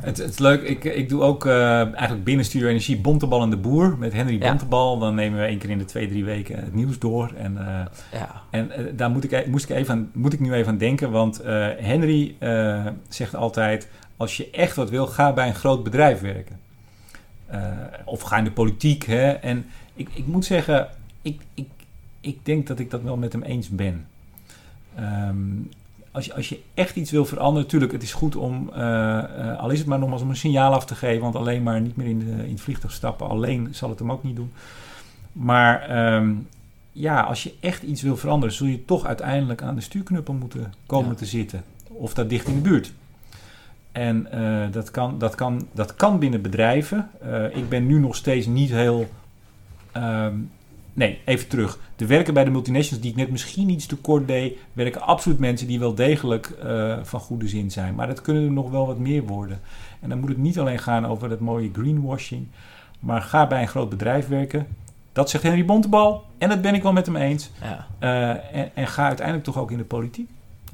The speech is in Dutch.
Het, het is leuk. Ik, ik doe ook uh, eigenlijk binnen Studio Energie Bontebal en de Boer. Met Henry ja. Bontebal. Dan nemen we één keer in de twee, drie weken het nieuws door. En, uh, ja. en uh, daar moet ik, e-, moest ik, even aan, moet ik nu even aan denken. Want Henry zegt altijd... Als je echt wat wil, ga bij een groot bedrijf werken. of ga in de politiek. Hè? En ik, ik moet zeggen... Ik, ik, ik denk dat ik dat wel met hem eens ben. Um, als je, als je echt iets wil veranderen, natuurlijk, het is goed om, uh, uh, al is het maar nogmaals om een signaal af te geven, want alleen maar niet meer in, de, in het vliegtuig stappen, alleen zal het hem ook niet doen. Maar um, ja, als je echt iets wil veranderen, zul je toch uiteindelijk aan de stuurknuppel moeten komen ja. te zitten. Of dat dicht in de buurt. En uh, dat, kan, dat, kan, dat kan binnen bedrijven. ik ben nu nog steeds niet heel um, Nee, even terug. De werken bij de multinationals die ik net misschien iets te kort deed, werken absoluut mensen die wel degelijk uh, van goede zin zijn. Maar dat kunnen er nog wel wat meer worden. En dan moet het niet alleen gaan over dat mooie greenwashing, maar ga bij een groot bedrijf werken. Dat zegt Henry Bontebal en dat ben ik wel met hem eens. Ja. Uh, en, en ga uiteindelijk toch ook in de politiek.